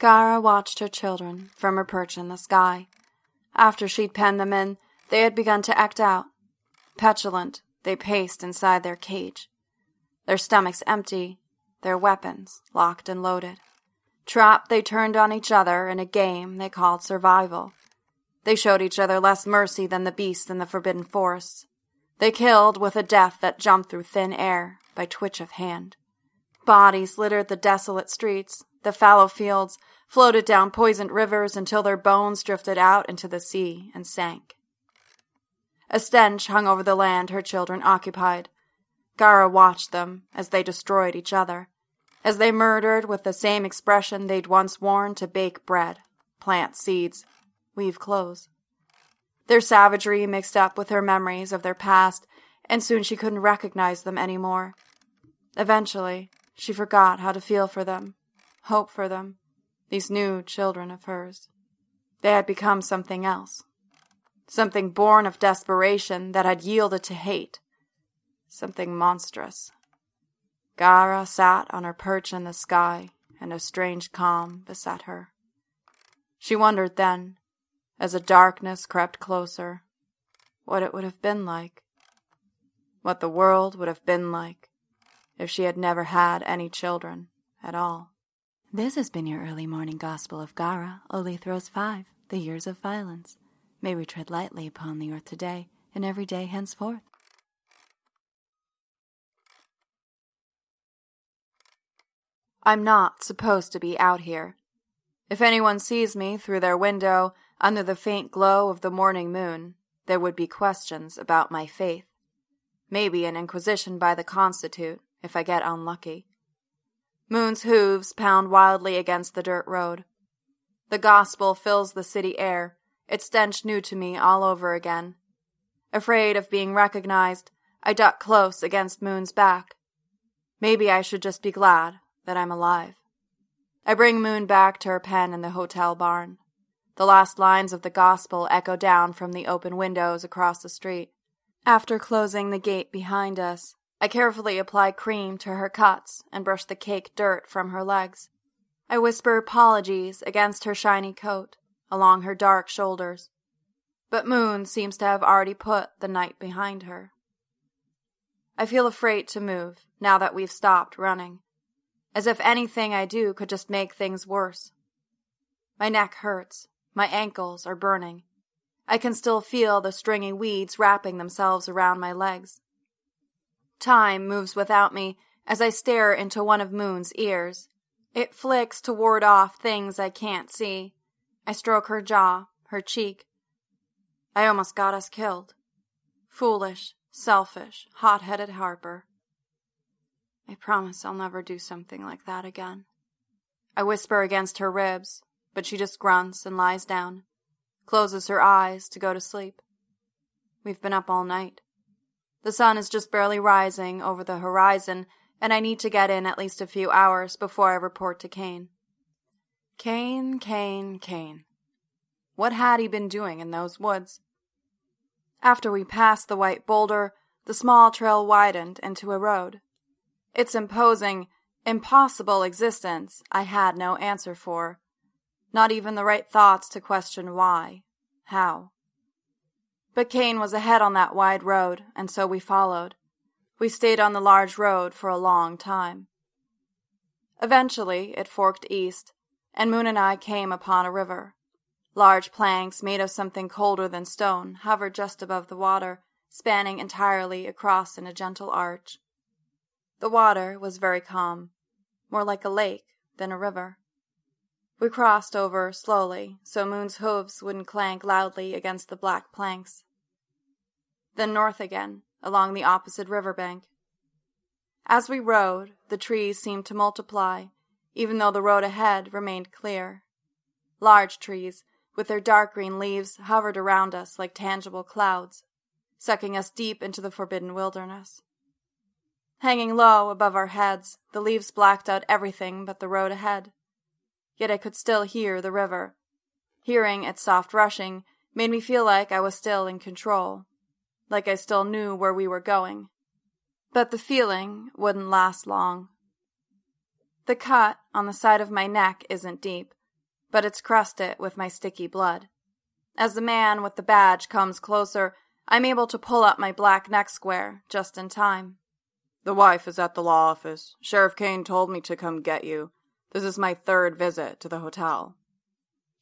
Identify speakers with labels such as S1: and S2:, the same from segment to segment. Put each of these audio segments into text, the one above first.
S1: Gara watched her children from her perch in the sky. After she'd penned them in, they had begun to act out. Petulant, they paced inside their cage. Their stomachs empty, their weapons locked and loaded. Trapped, they turned on each other in a game they called survival. They showed each other less mercy than the beasts in the forbidden forests. They killed with a death that jumped through thin air by twitch of hand. Bodies littered the desolate streets, the fallow fields, floated down poisoned rivers until their bones drifted out into the sea and sank. A stench hung over the land her children occupied. Gara watched them as they destroyed each other, as they murdered with the same expression they'd once worn to bake bread, plant seeds, weave clothes. Their savagery mixed up with her memories of their past, and soon she couldn't recognize them any more. Eventually, she forgot how to feel for them, hope for them, these new children of hers. They had become something else. Something born of desperation that had yielded to hate. Something monstrous. Gara sat on her perch in the sky, and a strange calm beset her. She wondered then, as the darkness crept closer, what it would have been like. What the world would have been like if she had never had any children at all.
S2: This has been your early morning gospel of Gara, Olethros 5, The Years of Violence. May we tread lightly upon the earth today and every day henceforth.
S1: I'm not supposed to be out here. If anyone sees me through their window under the faint glow of the morning moon, there would be questions about my faith. Maybe an inquisition by the Constitute if I get unlucky. Moon's hooves pound wildly against the dirt road. The gospel fills the city air, its stench new to me all over again. Afraid of being recognized, I duck close against Moon's back. Maybe I should just be glad that I'm alive. I bring Moon back to her pen in the hotel barn. The last lines of the gospel echo down from the open windows across the street. After closing the gate behind us, I carefully apply cream to her cuts and brush the cake dirt from her legs. I whisper apologies against her shiny coat, along her dark shoulders. But Moon seems to have already put the night behind her. I feel afraid to move now that we've stopped running, as if anything I do could just make things worse. My neck hurts, my ankles are burning. I can still feel the stringy weeds wrapping themselves around my legs. Time moves without me as I stare into one of Moon's ears. It flicks to ward off things I can't see. I stroke her jaw, her cheek. I almost got us killed. Foolish, selfish, hot headed Harper. I promise I'll never do something like that again. I whisper against her ribs, but she just grunts and lies down, closes her eyes to go to sleep. We've been up all night. The sun is just barely rising over the horizon, and I need to get in at least a few hours before I report to Kane. Kane, Kane, Kane. What had he been doing in those woods? After we passed the white boulder, the small trail widened into a road. Its imposing, impossible existence I had no answer for, not even the right thoughts to question why, how. But Kane was ahead on that wide road, and so we followed. We stayed on the large road for a long time. Eventually, it forked east, and Moon and I came upon a river. Large planks made of something colder than stone hovered just above the water, spanning entirely across in a gentle arch. The water was very calm, more like a lake than a river. We crossed over slowly, so Moon's hooves wouldn't clank loudly against the black planks. Then north again, along the opposite river bank. As we rode, the trees seemed to multiply, even though the road ahead remained clear. Large trees, with their dark green leaves, hovered around us like tangible clouds, sucking us deep into the forbidden wilderness. Hanging low above our heads, the leaves blacked out everything but the road ahead yet I could still hear the river. Hearing its soft rushing made me feel like I was still in control, like I still knew where we were going. But the feeling wouldn't last long. The cut on the side of my neck isn't deep, but it's crusted with my sticky blood. As the man with the badge comes closer, I'm able to pull up my black neck square just in time. The wife is at the law office. Sheriff Kane told me to come get you. This is my third visit to the hotel.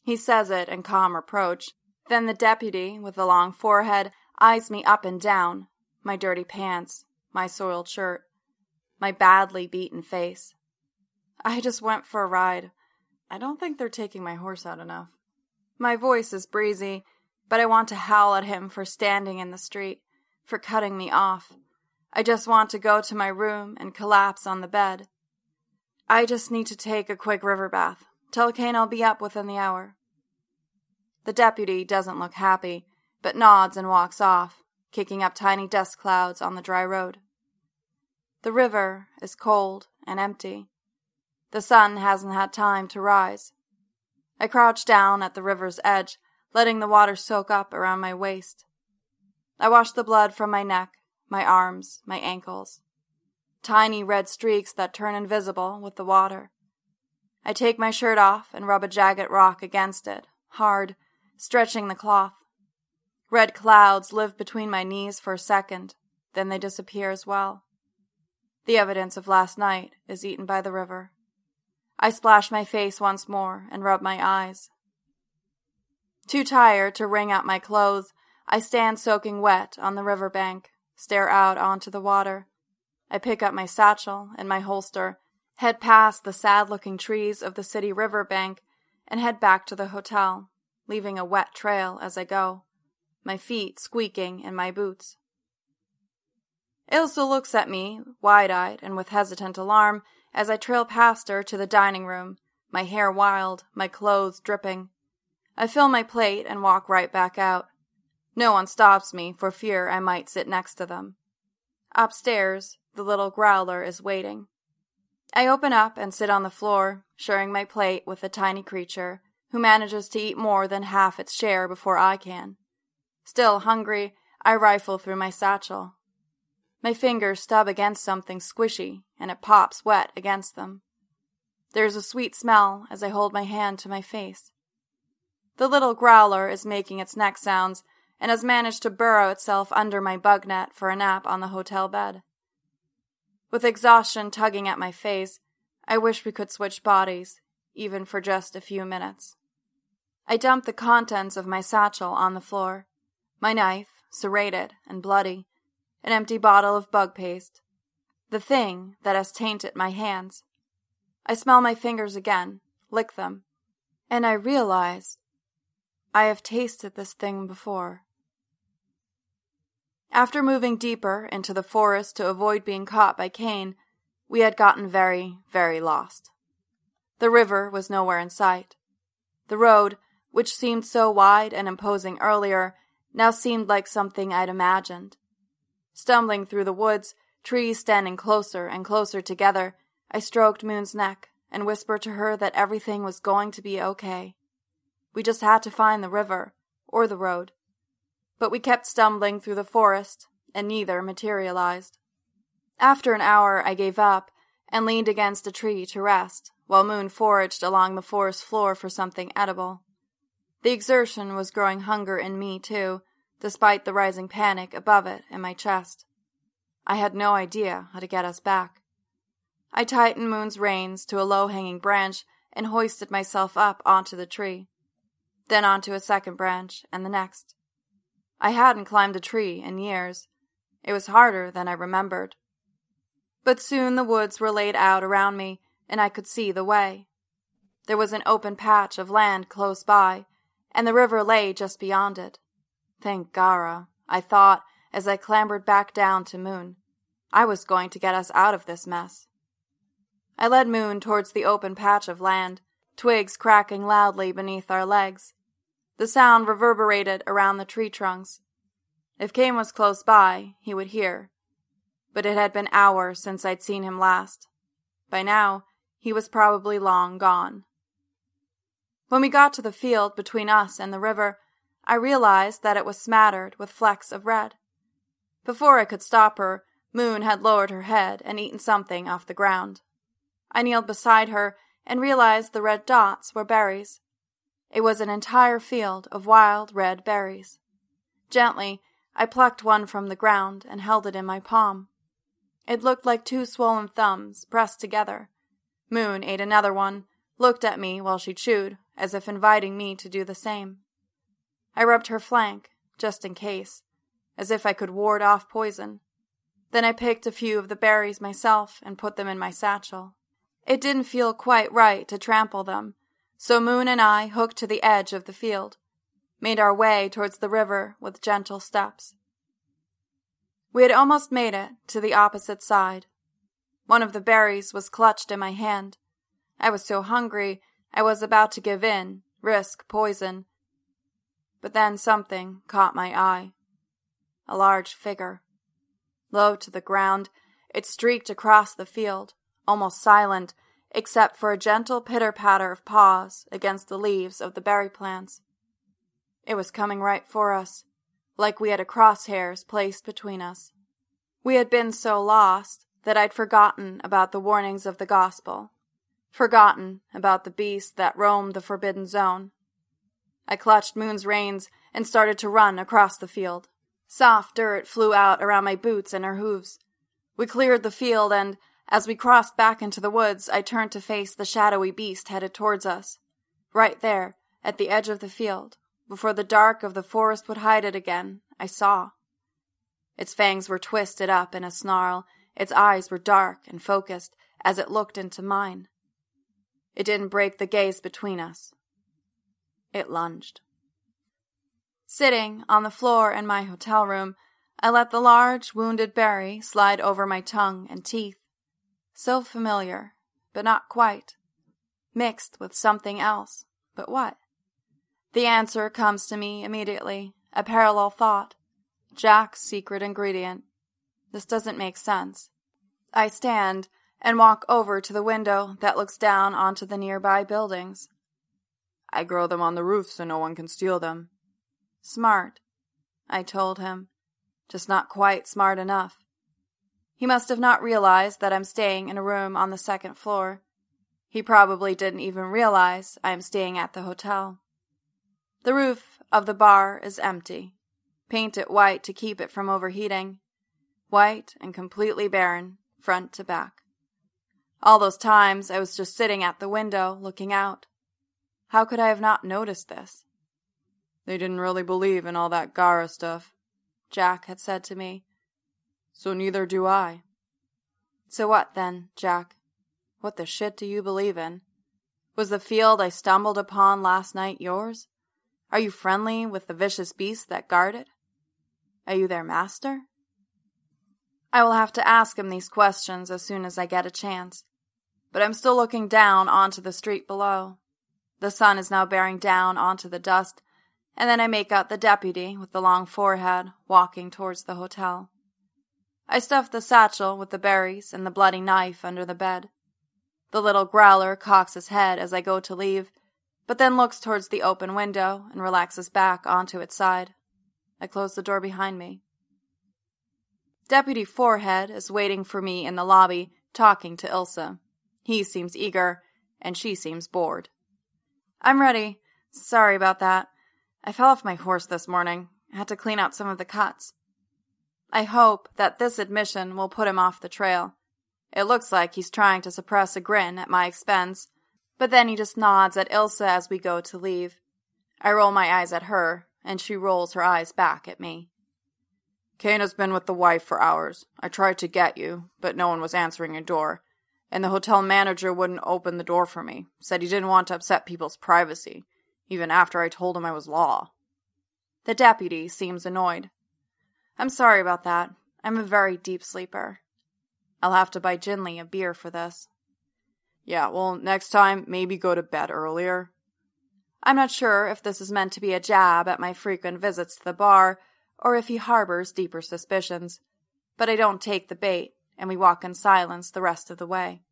S1: He says it in calm reproach. Then the deputy, with the long forehead, eyes me up and down, my dirty pants, my soiled shirt, my badly beaten face. I just went for a ride. I don't think they're taking my horse out enough. My voice is breezy, but I want to howl at him for standing in the street, for cutting me off. I just want to go to my room and collapse on the bed. I just need to take a quick river bath. Tell Kane I'll be up within the hour. The deputy doesn't look happy, but nods and walks off, kicking up tiny dust clouds on the dry road. The river is cold and empty. The sun hasn't had time to rise. I crouch down at the river's edge, letting the water soak up around my waist. I wash the blood from my neck, my arms, my ankles. Tiny red streaks that turn invisible with the water. I take my shirt off and rub a jagged rock against it, hard, stretching the cloth. Red clouds live between my knees for a second, then they disappear as well. The evidence of last night is eaten by the river. I splash my face once more and rub my eyes. Too tired to wring out my clothes, I stand soaking wet on the river bank, stare out onto the water. I pick up my satchel and my holster, head past the sad looking trees of the city river bank, and head back to the hotel, leaving a wet trail as I go, my feet squeaking in my boots. Ilsa looks at me, wide eyed and with hesitant alarm, as I trail past her to the dining room, my hair wild, my clothes dripping. I fill my plate and walk right back out. No one stops me for fear I might sit next to them. Upstairs, the little growler is waiting. I open up and sit on the floor, sharing my plate with the tiny creature, who manages to eat more than half its share before I can. Still hungry, I rifle through my satchel. My fingers stub against something squishy, and it pops wet against them. There's a sweet smell as I hold my hand to my face. The little growler is making its neck sounds and has managed to burrow itself under my bug net for a nap on the hotel bed. With exhaustion tugging at my face, I wish we could switch bodies, even for just a few minutes. I dump the contents of my satchel on the floor, my knife, serrated and bloody, an empty bottle of bug paste, the thing that has tainted my hands. I smell my fingers again, lick them, and I realize I have tasted this thing before. After moving deeper into the forest to avoid being caught by Kane, we had gotten very, very lost. The river was nowhere in sight. The road, which seemed so wide and imposing earlier, now seemed like something I'd imagined. Stumbling through the woods, trees standing closer and closer together, I stroked Moon's neck and whispered to her that everything was going to be okay. We just had to find the river, or the road. But we kept stumbling through the forest, and neither materialized. After an hour, I gave up and leaned against a tree to rest, while Moon foraged along the forest floor for something edible. The exertion was growing hunger in me, too, despite the rising panic above it in my chest. I had no idea how to get us back. I tightened Moon's reins to a low hanging branch and hoisted myself up onto the tree, then onto a second branch and the next. I hadn't climbed a tree in years. It was harder than I remembered. But soon the woods were laid out around me, and I could see the way. There was an open patch of land close by, and the river lay just beyond it. Thank Gara, I thought as I clambered back down to Moon. I was going to get us out of this mess. I led Moon towards the open patch of land, twigs cracking loudly beneath our legs. The sound reverberated around the tree trunks. If Kane was close by, he would hear. But it had been hours since I'd seen him last. By now, he was probably long gone. When we got to the field between us and the river, I realized that it was smattered with flecks of red. Before I could stop her, Moon had lowered her head and eaten something off the ground. I kneeled beside her and realized the red dots were berries, It was an entire field of wild red berries. Gently, I plucked one from the ground and held it in my palm. It looked like two swollen thumbs pressed together. Moon ate another one, looked at me while she chewed, as if inviting me to do the same. I rubbed her flank, just in case, as if I could ward off poison. Then I picked a few of the berries myself and put them in my satchel. It didn't feel quite right to trample them, so Moon and I hooked to the edge of the field, made our way towards the river with gentle steps. We had almost made it to the opposite side. One of the berries was clutched in my hand. I was so hungry I was about to give in, risk poison. But then something caught my eye. A large figure. Low to the ground, it streaked across the field, almost silent, except for a gentle pitter patter of paws against the leaves of the berry plants. It was coming right for us, like we had a crosshairs placed between us. We had been so lost that I'd forgotten about the warnings of the gospel, forgotten about the beast that roamed the forbidden zone. I clutched Moon's reins and started to run across the field. Soft dirt flew out around my boots and her hooves. We cleared the field, and as we crossed back into the woods, I turned to face the shadowy beast headed towards us. Right there, at the edge of the field, before the dark of the forest would hide it again, I saw. Its fangs were twisted up in a snarl, its eyes were dark and focused as it looked into mine. It didn't break the gaze between us. It lunged. Sitting on the floor in my hotel room, I let the large, wounded berry slide over my tongue and teeth. So familiar, but not quite. Mixed with something else, but what? The answer comes to me immediately, a parallel thought. Jack's secret ingredient. This doesn't make sense. I stand and walk over to the window that looks down onto the nearby buildings. I grow them on the roof so no one can steal them. Smart, I told him, just not quite smart enough. He must have not realized that I'm staying in a room on the second floor. He probably didn't even realize I am staying at the hotel. The roof of the bar is empty. Paint it white to keep it from overheating. White and completely barren, front to back. All those times I was just sitting at the window, looking out. How could I have not noticed this? They didn't really believe in all that Gara stuff, Jack had said to me. So neither do I. So what then, Jack? What the shit do you believe in? Was the field I stumbled upon last night yours? Are you friendly with the vicious beasts that guard it? Are you their master? I will have to ask him these questions as soon as I get a chance. But I'm still looking down onto the street below. The sun is now bearing down onto the dust, and then I make out the deputy with the long forehead walking towards the hotel. I stuff the satchel with the berries and the bloody knife under the bed. The little growler cocks his head as I go to leave, but then looks towards the open window and relaxes back onto its side. I close the door behind me. Deputy Forehead is waiting for me in the lobby, talking to Ilsa. He seems eager, and she seems bored. I'm ready. Sorry about that. I fell off my horse this morning. I had to clean out some of the cuts. I hope that this admission will put him off the trail. It looks like he's trying to suppress a grin at my expense, but then he just nods at Ilsa as we go to leave. I roll my eyes at her, and she rolls her eyes back at me. Kane has been with the wife for hours. I tried to get you, but no one was answering your door, and the hotel manager wouldn't open the door for me, said he didn't want to upset people's privacy, even after I told him I was law. The deputy seems annoyed. I'm sorry about that. I'm a very deep sleeper. I'll have to buy Jinli a beer for this. Yeah, well, next time, maybe go to bed earlier. I'm not sure if this is meant to be a jab at my frequent visits to the bar, or if he harbors deeper suspicions. But I don't take the bait, and we walk in silence the rest of the way.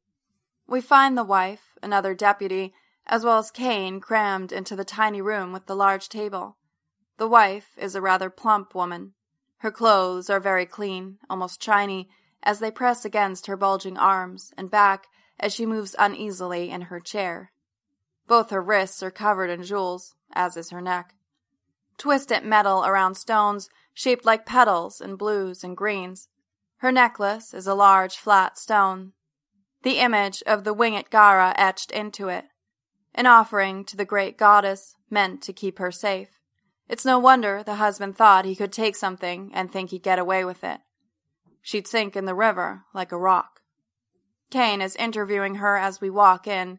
S1: We find the wife, another deputy, as well as Kane crammed into the tiny room with the large table. The wife is a rather plump woman, her clothes are very clean, almost shiny, as they press against her bulging arms and back as she moves uneasily in her chair. Both her wrists are covered in jewels, as is her neck. Twisted metal around stones shaped like petals in blues and greens. Her necklace is a large flat stone, the image of the winged Gara etched into it, an offering to the great goddess meant to keep her safe. It's no wonder the husband thought he could take something and think he'd get away with it. She'd sink in the river like a rock. Kane is interviewing her as we walk in.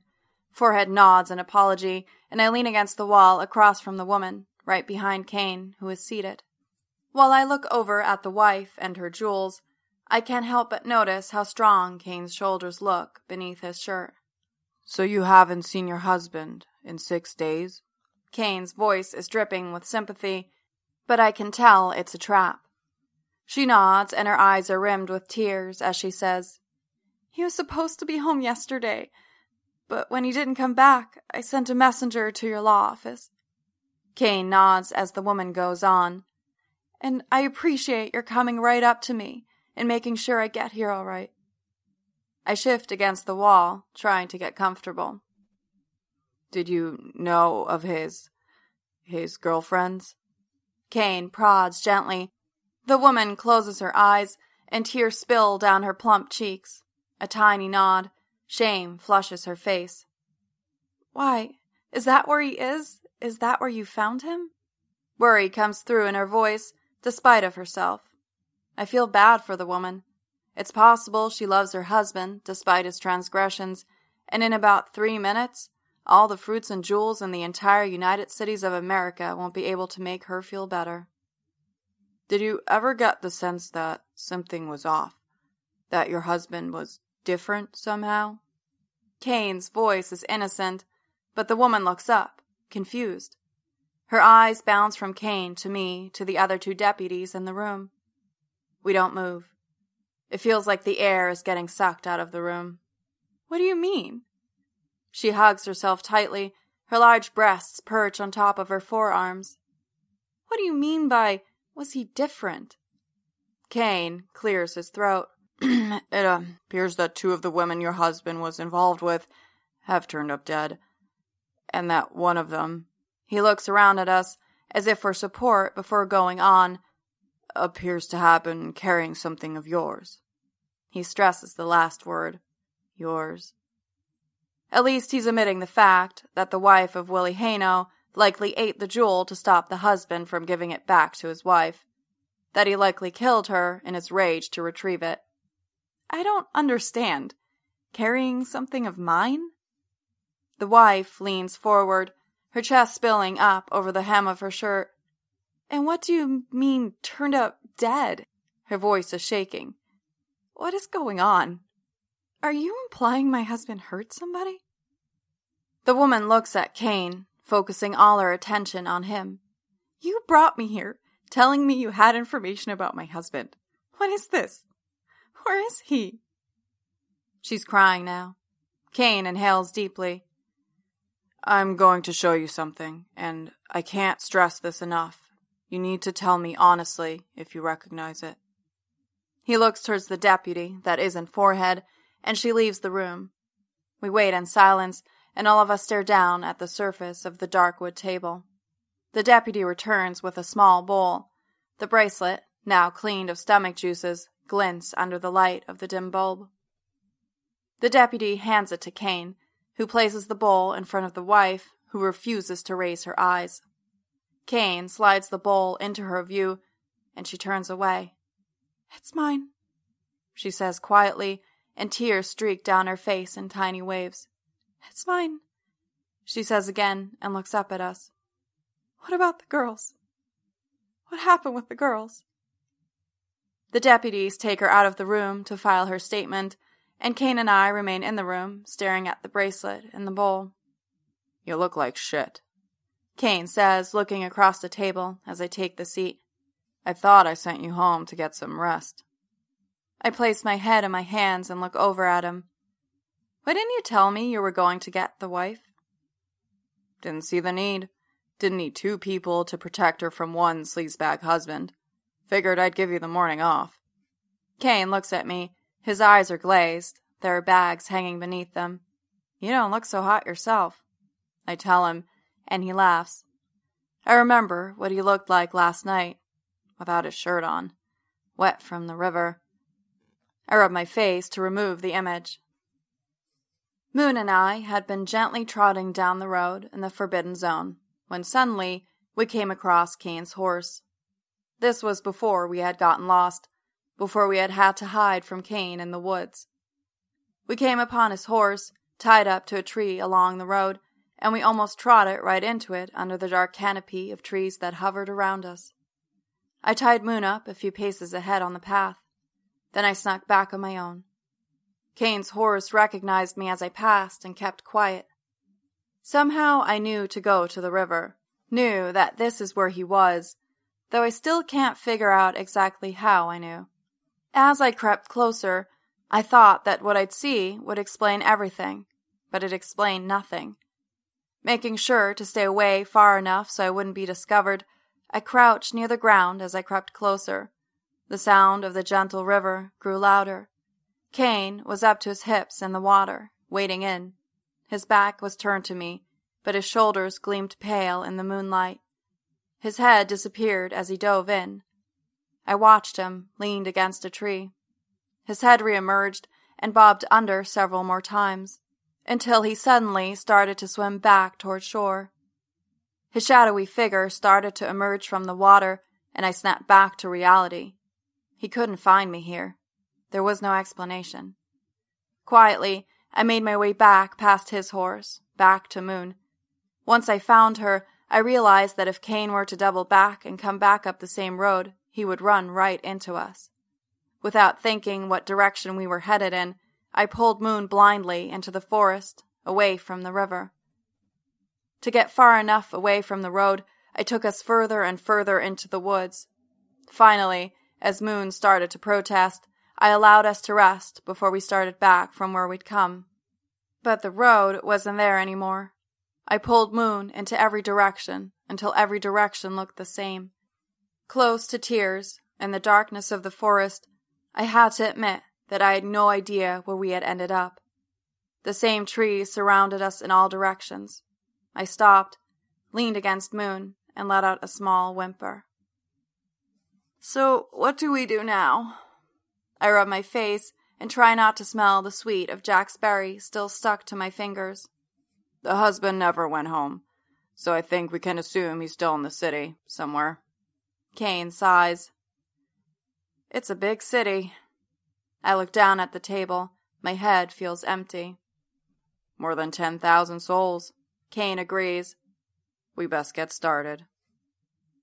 S1: Forehead nods an apology, and I lean against the wall across from the woman, right behind Kane, who is seated. While I look over at the wife and her jewels, I can't help but notice how strong Kane's shoulders look beneath his shirt.
S3: So you haven't seen your husband in six days?
S1: Kane's voice is dripping with sympathy, but I can tell it's a trap. She nods, and her eyes are rimmed with tears as she says, He was supposed to be home yesterday, but when he didn't come back, I sent a messenger to your law office. Kane nods as the woman goes on, and I appreciate your coming right up to me and making sure I get here all right. I shift against the wall, trying to get comfortable.
S3: Did you know of his. his girlfriends?
S1: Kane prods gently. The woman closes her eyes, and tears spill down her plump cheeks. A tiny nod. Shame flushes her face. Why? Is that where he is? Is that where you found him? Worry comes through in her voice, despite of herself. I feel bad for the woman. It's possible she loves her husband, despite his transgressions, and in about three minutes, all the fruits and jewels in the entire United Cities of America won't be able to make her feel better.
S3: Did you ever get the sense that something was off? That your husband was different somehow?
S1: Kane's voice is innocent, but the woman looks up, confused. Her eyes bounce from Kane to me to the other two deputies in the room. We don't move. It feels like the air is getting sucked out of the room. What do you mean? She hugs herself tightly. Her large breasts perch on top of her forearms. What do you mean by, was he different?
S3: Kane clears his throat. it uh, appears that two of the women your husband was involved with have turned up dead. And that one of them, he looks around at us as if for support before going on, appears to have been carrying something of yours. He stresses the last word, yours. At least he's omitting the fact that the wife of Willie Hayno likely ate the jewel to stop the husband from giving it back to his wife, that he likely killed her in his rage to retrieve it. I don't understand. Carrying something of mine? The wife leans forward, her chest spilling up over the hem of her shirt. And what do you mean turned up dead? Her voice is shaking. What is going on? Are you implying my husband hurt somebody? The woman looks at Kane, focusing all her attention on him. You brought me here, telling me you had information about my husband. What is this? Where is he? She's crying now. Kane inhales deeply. I'm going to show you something, and I can't stress this enough. You need to tell me honestly if you recognize it. He looks towards the deputy that isn't forehead and she leaves the room. We wait in silence, and all of us stare down at the surface of the dark wood table. The deputy returns with a small bowl. The bracelet, now cleaned of stomach juices, glints under the light of the dim bulb. The deputy hands it to Kane, who places the bowl in front of the wife, who refuses to raise her eyes. Kane slides the bowl into her view, and she turns away. It's mine, she says quietly and tears streak down her face in tiny waves. It's mine, she says again and looks up at us. What about the girls? What happened with the girls? The deputies take her out of the room to file her statement, and Kane and I remain in the room, staring at the bracelet and the bowl. You look like shit,
S1: Kane says, looking across the table as I take the seat. I thought I sent you home to get some rest. I place my head in my hands and look over at him. Why didn't you tell me you were going to get the wife?
S3: Didn't see the need. Didn't need two people to protect her from one sleazebag husband. Figured I'd give you the morning off.
S1: Kane looks at me. His eyes are glazed. There are bags hanging beneath them. You don't look so hot yourself.
S3: I tell him, and he laughs. I remember what he looked like last night, without his shirt on, wet from the river. I rub my face to remove the image. Moon and I had been gently trotting down the road in the forbidden zone when suddenly we came across Kane's horse. This was before we had gotten lost, before we had had to hide from Kane in the woods. We came upon his horse, tied up to a tree along the road, and we almost trotted right into it under the dark canopy of trees that hovered around us. I tied Moon up a few paces ahead on the path. Then I snuck back on my own. Kane's horse recognized me as I passed and kept quiet. Somehow I knew to go to the river, knew that this is where he was, though I still can't figure out exactly how I knew. As I crept closer, I thought that what I'd see would explain everything, but it explained nothing. Making sure to stay away far enough so I wouldn't be discovered, I crouched near the ground as I crept closer. The sound of the gentle river grew louder. Kane was up to his hips in the water, wading in. His back was turned to me, but his shoulders gleamed pale in the moonlight. His head disappeared as he dove in. I watched him, leaned against a tree. His head reemerged and bobbed under several more times, until he suddenly started to swim back toward shore. His shadowy figure started to emerge from the water, and I snapped back to reality. He couldn't find me here. There was no explanation. Quietly, I made my way back past his horse, back to Moon. Once I found her, I realized that if Kane were to double back and come back up the same road, he would run right into us. Without thinking what direction we were headed in, I pulled Moon blindly into the forest, away from the river. To get far enough away from the road, I took us further and further into the woods. Finally, as Moon started to protest, I allowed us to rest before we started back from where we'd come. But the road wasn't there anymore. I pulled Moon into every direction until every direction looked the same. Close to tears, in the darkness of the forest, I had to admit that I had no idea where we had ended up. The same trees surrounded us in all directions. I stopped, leaned against Moon, and let out a small whimper. So, what do we do now? I rub my face and try not to smell the sweet of Jack's berry still stuck to my fingers. The husband never went home, so I think we can assume he's still in the city, somewhere. Kane sighs. It's a big city. I look down at the table. My head feels empty. More than 10,000 souls. Kane agrees. We best get started.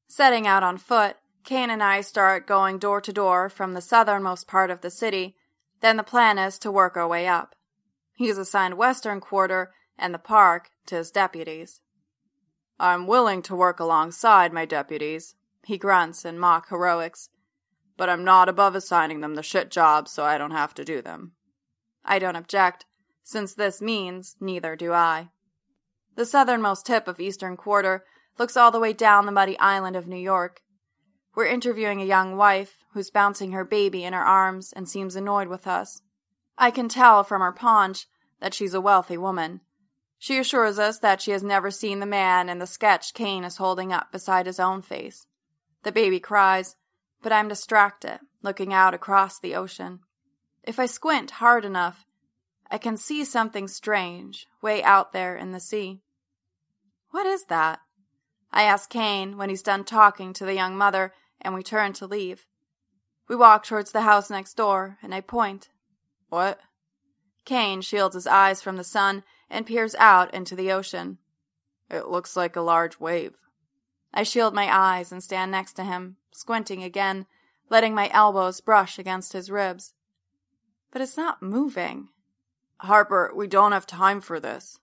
S3: Setting out on foot, Kane and I start going door to door from the southernmost part of the city. Then the plan is to work our way up. He's assigned Western Quarter and the park to his deputies. I'm willing to work alongside my deputies, he grunts in mock heroics, but I'm not above assigning them the shit jobs so I don't have to do them. I don't object, since this means neither do I. The southernmost tip of Eastern Quarter looks all the way down the muddy island of New York. We're interviewing a young wife who's bouncing her baby in her arms and seems annoyed with us. I can tell from her paunch that she's a wealthy woman. She assures us that she has never seen the man in the sketch Kane is holding up beside his own face. The baby cries, but I'm distracted, looking out across the ocean. If I squint hard enough, I can see something strange way out there in the sea. What is that? I ask Kane when he's done talking to the young mother, and we turn to leave. We walk towards the house next door, and I point. What? Kane shields his eyes from the sun and peers out into the ocean. It looks like a large wave. I shield my eyes and stand next to him, squinting again, letting my elbows brush against his ribs. But it's not moving. Harper, we don't have time for this.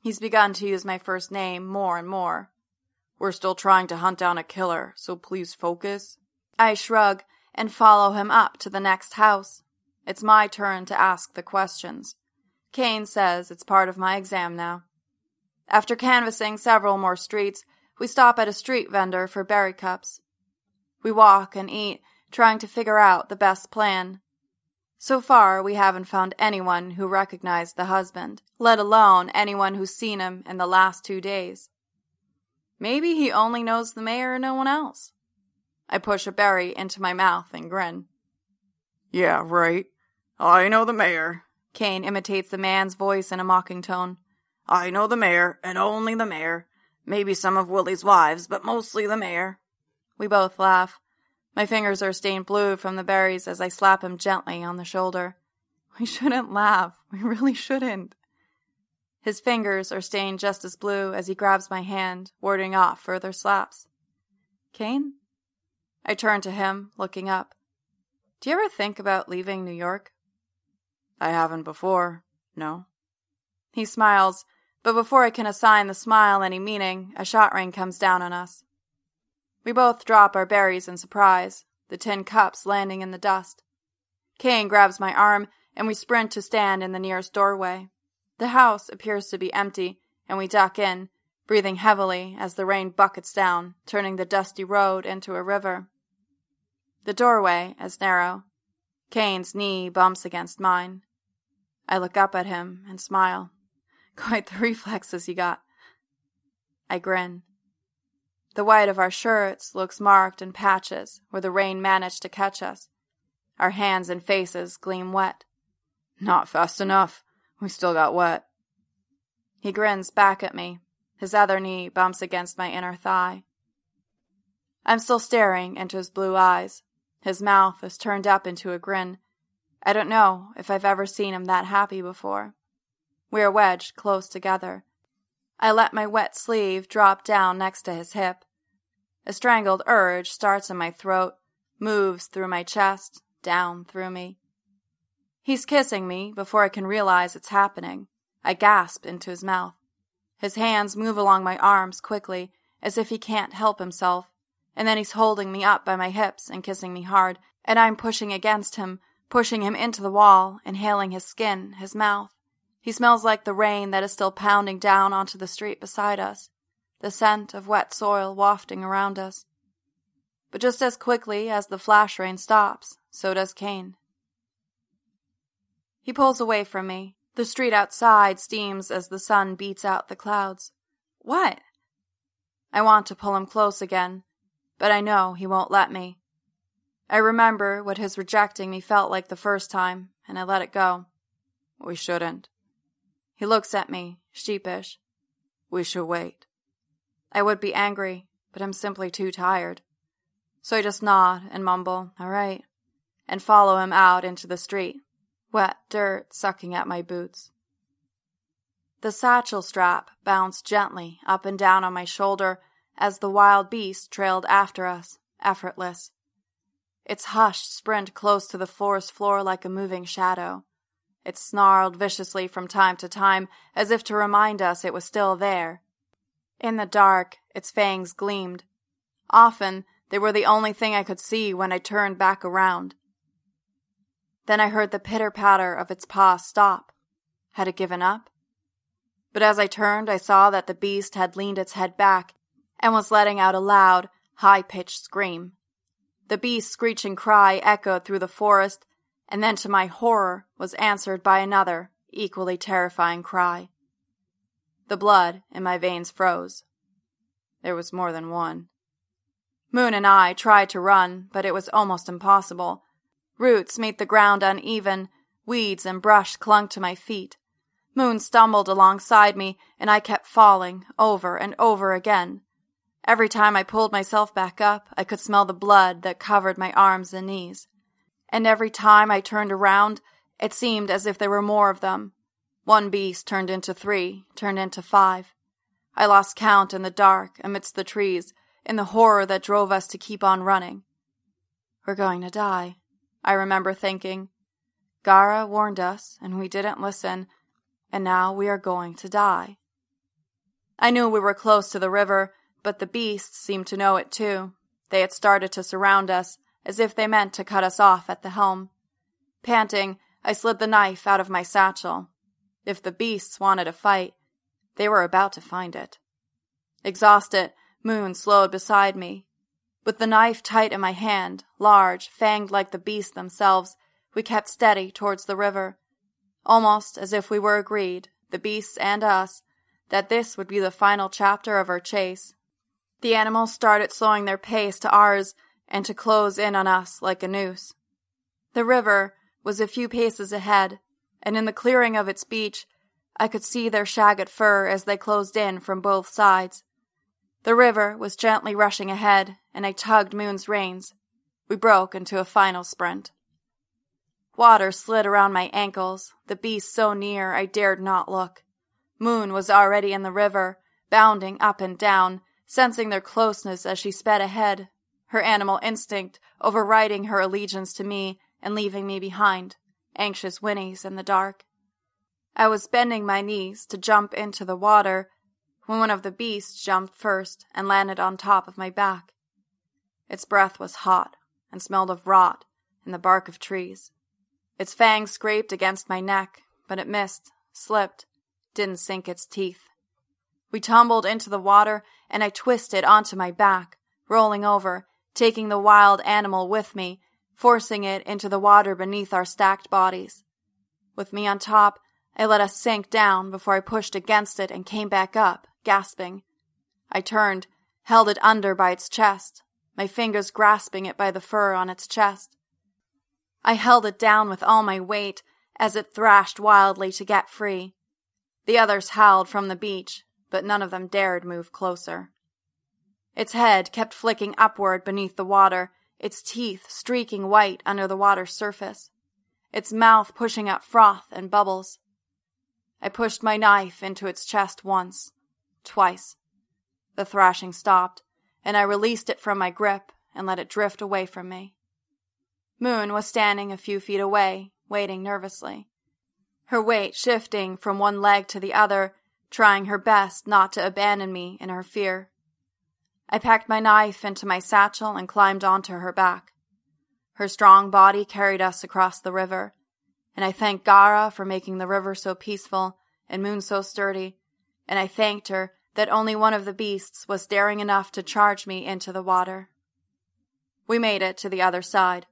S3: He's begun to use my first name more and more. We're still trying to hunt down a killer, so please focus. I shrug and follow him up to the next house. It's my turn to ask the questions. Kane says it's part of my exam now. After canvassing several more streets, we stop at a street vendor for berry cups. We walk and eat, trying to figure out the best plan.
S1: So far, we haven't found anyone who recognized the husband, let alone anyone who's seen him in the last two days. Maybe he only knows the mayor and no one else. I push a berry into my mouth and grin.
S3: Yeah, right. I know the mayor.
S1: Kane imitates the man's voice in a mocking tone.
S3: I know the mayor, and only the mayor. Maybe some of Willie's wives, but mostly the mayor.
S1: We both laugh. My fingers are stained blue from the berries as I slap him gently on the shoulder. We shouldn't laugh. We really shouldn't. His fingers are stained just as blue as he grabs my hand, warding off further slaps. Kane? I turn to him, looking up. Do you ever think about leaving New York?
S3: I haven't before, no.
S1: He smiles, but before I can assign the smile any meaning, a shot ring comes down on us. We both drop our berries in surprise, the tin cups landing in the dust. Kane grabs my arm, and we sprint to stand in the nearest doorway. The house appears to be empty, and we duck in, breathing heavily as the rain buckets down, turning the dusty road into a river. The doorway is narrow. Kane's knee bumps against mine. I look up at him and smile. Quite the reflexes you got. I grin. The white of our shirts looks marked in patches where the rain managed to catch us. Our hands and faces gleam wet.
S3: Not fast enough. We still got wet.
S1: He grins back at me. His other knee bumps against my inner thigh. I'm still staring into his blue eyes. His mouth is turned up into a grin. I don't know if I've ever seen him that happy before. We are wedged close together. I let my wet sleeve drop down next to his hip. A strangled urge starts in my throat, moves through my chest, down through me. He's kissing me before I can realize it's happening. I gasp into his mouth. His hands move along my arms quickly, as if he can't help himself, and then he's holding me up by my hips and kissing me hard, and I'm pushing against him, pushing him into the wall, inhaling his skin, his mouth. He smells like the rain that is still pounding down onto the street beside us the scent of wet soil wafting around us. But just as quickly as the flash rain stops, so does Kane. He pulls away from me. The street outside steams as the sun beats out the clouds. What? I want to pull him close again, but I know he won't let me. I remember what his rejecting me felt like the first time, and I let it go.
S3: We shouldn't.
S1: He looks at me, sheepish.
S3: We should wait.
S1: I would be angry, but I'm simply too tired. So I just nod and mumble, all right, and follow him out into the street, wet dirt sucking at my boots. The satchel strap bounced gently up and down on my shoulder as the wild beast trailed after us, effortless. Its hushed sprint close to the forest floor like a moving shadow. It snarled viciously from time to time as if to remind us it was still there, in the dark, its fangs gleamed. Often, they were the only thing I could see when I turned back around. Then I heard the pitter patter of its paw stop. Had it given up? But as I turned, I saw that the beast had leaned its head back and was letting out a loud, high pitched scream. The beast's screeching cry echoed through the forest, and then to my horror was answered by another, equally terrifying cry. The blood in my veins froze. There was more than one. Moon and I tried to run, but it was almost impossible. Roots made the ground uneven, weeds and brush clung to my feet. Moon stumbled alongside me, and I kept falling over and over again. Every time I pulled myself back up, I could smell the blood that covered my arms and knees. And every time I turned around, it seemed as if there were more of them, one beast turned into three, turned into five. I lost count in the dark, amidst the trees, in the horror that drove us to keep on running. We're going to die, I remember thinking. Gara warned us, and we didn't listen, and now we are going to die. I knew we were close to the river, but the beasts seemed to know it too. They had started to surround us, as if they meant to cut us off at the helm. Panting, I slid the knife out of my satchel. If the beasts wanted a fight, they were about to find it. Exhausted, Moon slowed beside me. With the knife tight in my hand, large, fanged like the beasts themselves, we kept steady towards the river, almost as if we were agreed, the beasts and us, that this would be the final chapter of our chase. The animals started slowing their pace to ours and to close in on us like a noose. The river was a few paces ahead, and in the clearing of its beach, I could see their shagged fur as they closed in from both sides. The river was gently rushing ahead, and I tugged Moon's reins. We broke into a final sprint. Water slid around my ankles, the beast so near I dared not look. Moon was already in the river, bounding up and down, sensing their closeness as she sped ahead, her animal instinct overriding her allegiance to me and leaving me behind, anxious whinnies in the dark. I was bending my knees to jump into the water when one of the beasts jumped first and landed on top of my back. Its breath was hot and smelled of rot and the bark of trees. Its fangs scraped against my neck, but it missed, slipped, didn't sink its teeth. We tumbled into the water, and I twisted onto my back, rolling over, taking the wild animal with me, forcing it into the water beneath our stacked bodies. With me on top, I let us sink down before I pushed against it and came back up, gasping. I turned, held it under by its chest, my fingers grasping it by the fur on its chest. I held it down with all my weight as it thrashed wildly to get free. The others howled from the beach, but none of them dared move closer. Its head kept flicking upward beneath the water, its teeth streaking white under the water's surface, its mouth pushing out froth and bubbles. I pushed my knife into its chest once, twice. The thrashing stopped, and I released it from my grip and let it drift away from me. Moon was standing a few feet away, waiting nervously. Her weight shifting from one leg to the other, trying her best not to abandon me in her fear. I packed my knife into my satchel and climbed onto her back. Her strong body carried us across the river, and I thanked Gara for making the river so peaceful and Moon so sturdy, and I thanked her that only one of the beasts was daring enough to charge me into the water. We made it to the other side.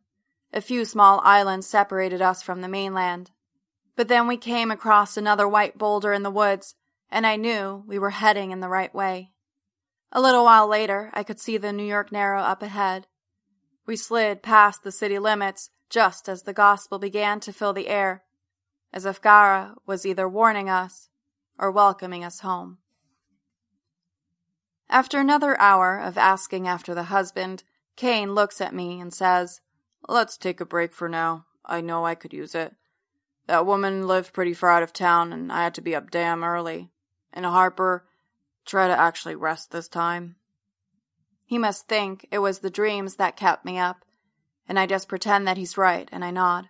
S1: A few small islands separated us from the mainland. But then we came across another white boulder in the woods, and I knew we were heading in the right way. A little while later, I could see the New York Narrow up ahead. We slid past the city limits just as the gospel began to fill the air, as if Gara was either warning us or welcoming us home. After another hour of asking after the husband, Kane looks at me and says, Let's take a break for now. I know I could use it. That woman lived pretty far out of town, and I had to be up damn early. And Harper, try to actually rest this time. He must think it was the dreams that kept me up, and I just pretend that he's right, and I nod.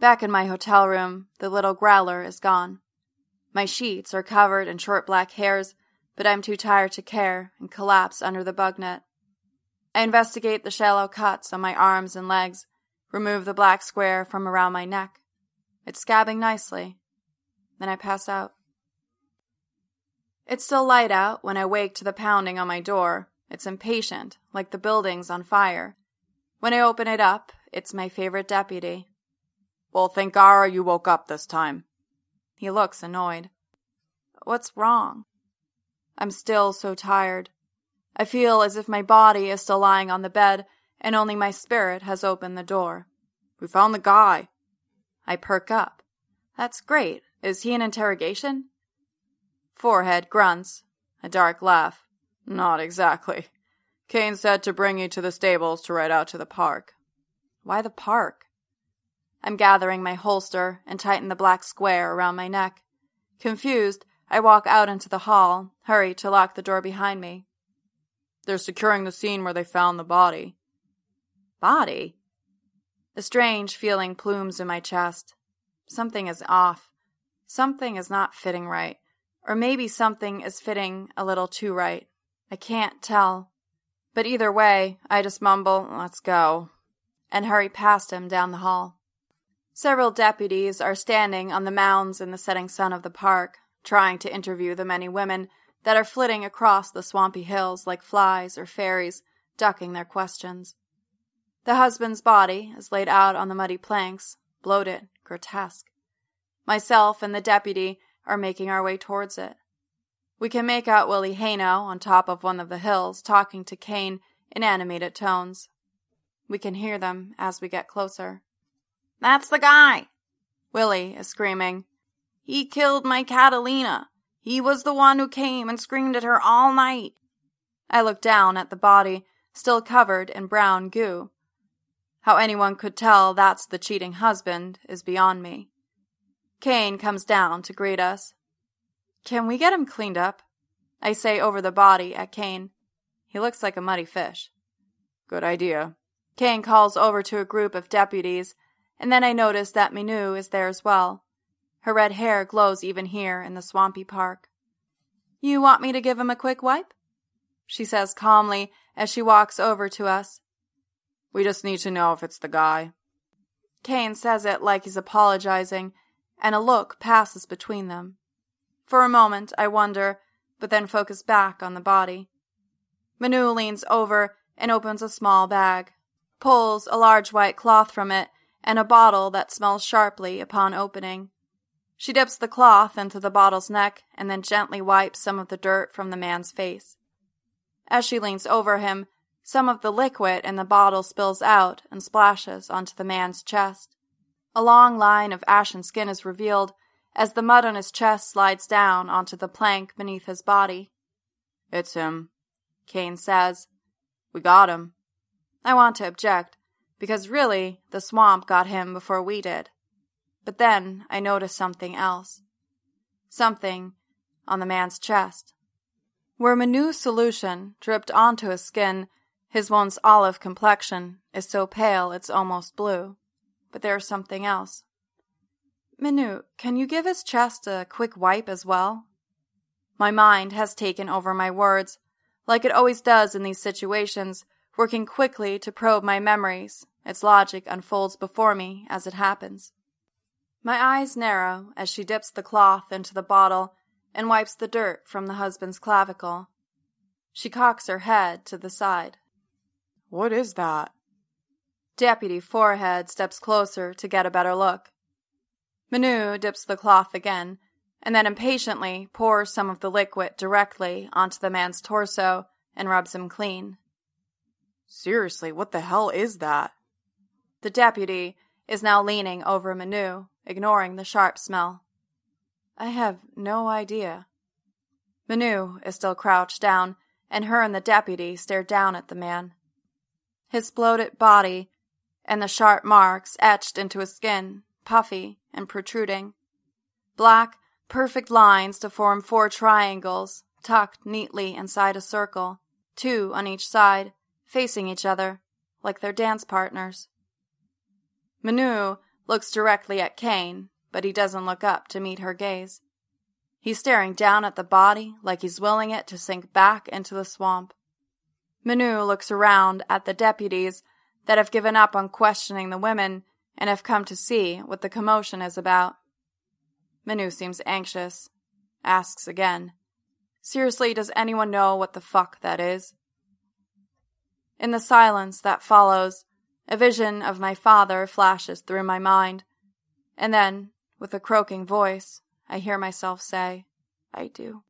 S1: Back in my hotel room, the little growler is gone. My sheets are covered in short black hairs, but I'm too tired to care and collapse under the bug net. I investigate the shallow cuts on my arms and legs, remove the black square from around my neck. It's scabbing nicely. Then I pass out. It's still light out when I wake to the pounding on my door. It's impatient, like the building's on fire. When I open it up, it's my favorite deputy.
S3: Well, thank Gara you woke up this time.
S1: He looks annoyed. What's wrong? I'm still so tired. I feel as if my body is still lying on the bed and only my spirit has opened the door.
S3: We found the guy.
S1: I perk up. That's great. Is he in interrogation? Forehead grunts. A dark laugh.
S3: Not exactly. Kane said to bring you to the stables to ride out to the park.
S1: Why the park? I'm gathering my holster and tighten the black square around my neck. Confused, I walk out into the hall, hurry to lock the door behind me.
S3: They're securing the scene where they found the body.
S1: Body? A strange feeling plumes in my chest. Something is off. Something is not fitting right. Or maybe something is fitting a little too right. I can't tell. But either way, I just mumble, let's go, and hurry past him down the hall. Several deputies are standing on the mounds in the setting sun of the park, trying to interview the many women that are flitting across the swampy hills like flies or fairies, ducking their questions. The husband's body is laid out on the muddy planks, bloated, grotesque. Myself and the deputy are making our way towards it. We can make out Willie Hayno on top of one of the hills talking to Kane in animated tones. We can hear them as we get closer.
S3: That's the guy! Willie is screaming. He killed my Catalina. He was the one who came and screamed at her all night.
S1: I look down at the body, still covered in brown goo. How anyone could tell that's the cheating husband is beyond me. Kane comes down to greet us. Can we get him cleaned up? I say over the body at Kane. He looks like a muddy fish.
S3: Good idea.
S1: Kane calls over to a group of deputies, and then I notice that Minu is there as well. Her red hair glows even here in the swampy park. You want me to give him a quick wipe? She says calmly as she walks over to us.
S3: We just need to know if it's the guy.
S1: Kane says it like he's apologizing, and a look passes between them. For a moment, I wonder, but then focus back on the body. Manu leans over and opens a small bag, pulls a large white cloth from it, and a bottle that smells sharply upon opening. She dips the cloth into the bottle's neck and then gently wipes some of the dirt from the man's face. As she leans over him, some of the liquid in the bottle spills out and splashes onto the man's chest. A long line of ashen skin is revealed as the mud on his chest slides down onto the plank beneath his body.
S3: It's him, Kane says. We got him.
S1: I want to object, because really, the swamp got him before we did. But then I notice something else. Something on the man's chest. Where Manu's solution dripped onto his skin, his once olive complexion is so pale it's almost blue. But there's something else. Manu, can you give his chest a quick wipe as well? My mind has taken over my words, like it always does in these situations, working quickly to probe my memories. Its logic unfolds before me as it happens. My eyes narrow as she dips the cloth into the bottle and wipes the dirt from the husband's clavicle. She cocks her head to the side.
S3: What is that?
S1: Deputy Forehead steps closer to get a better look. Manu dips the cloth again, and then impatiently pours some of the liquid directly onto the man's torso and rubs him clean.
S3: Seriously, what the hell is that?
S1: The deputy is now leaning over Manu, ignoring the sharp smell. I have no idea. Manu is still crouched down, and her and the deputy stare down at the man. His bloated body and the sharp marks etched into his skin, puffy and protruding. Black, perfect lines to form four triangles, tucked neatly inside a circle, two on each side, facing each other, like their dance partners. Manu looks directly at Kane, but he doesn't look up to meet her gaze. He's staring down at the body like he's willing it to sink back into the swamp. Manu looks around at the deputies that have given up on questioning the women and have come to see what the commotion is about. Manu seems anxious, asks again, Seriously, does anyone know what the fuck that is? In the silence that follows, a vision of my father flashes through my mind, and then, with a croaking voice, I hear myself say, I do.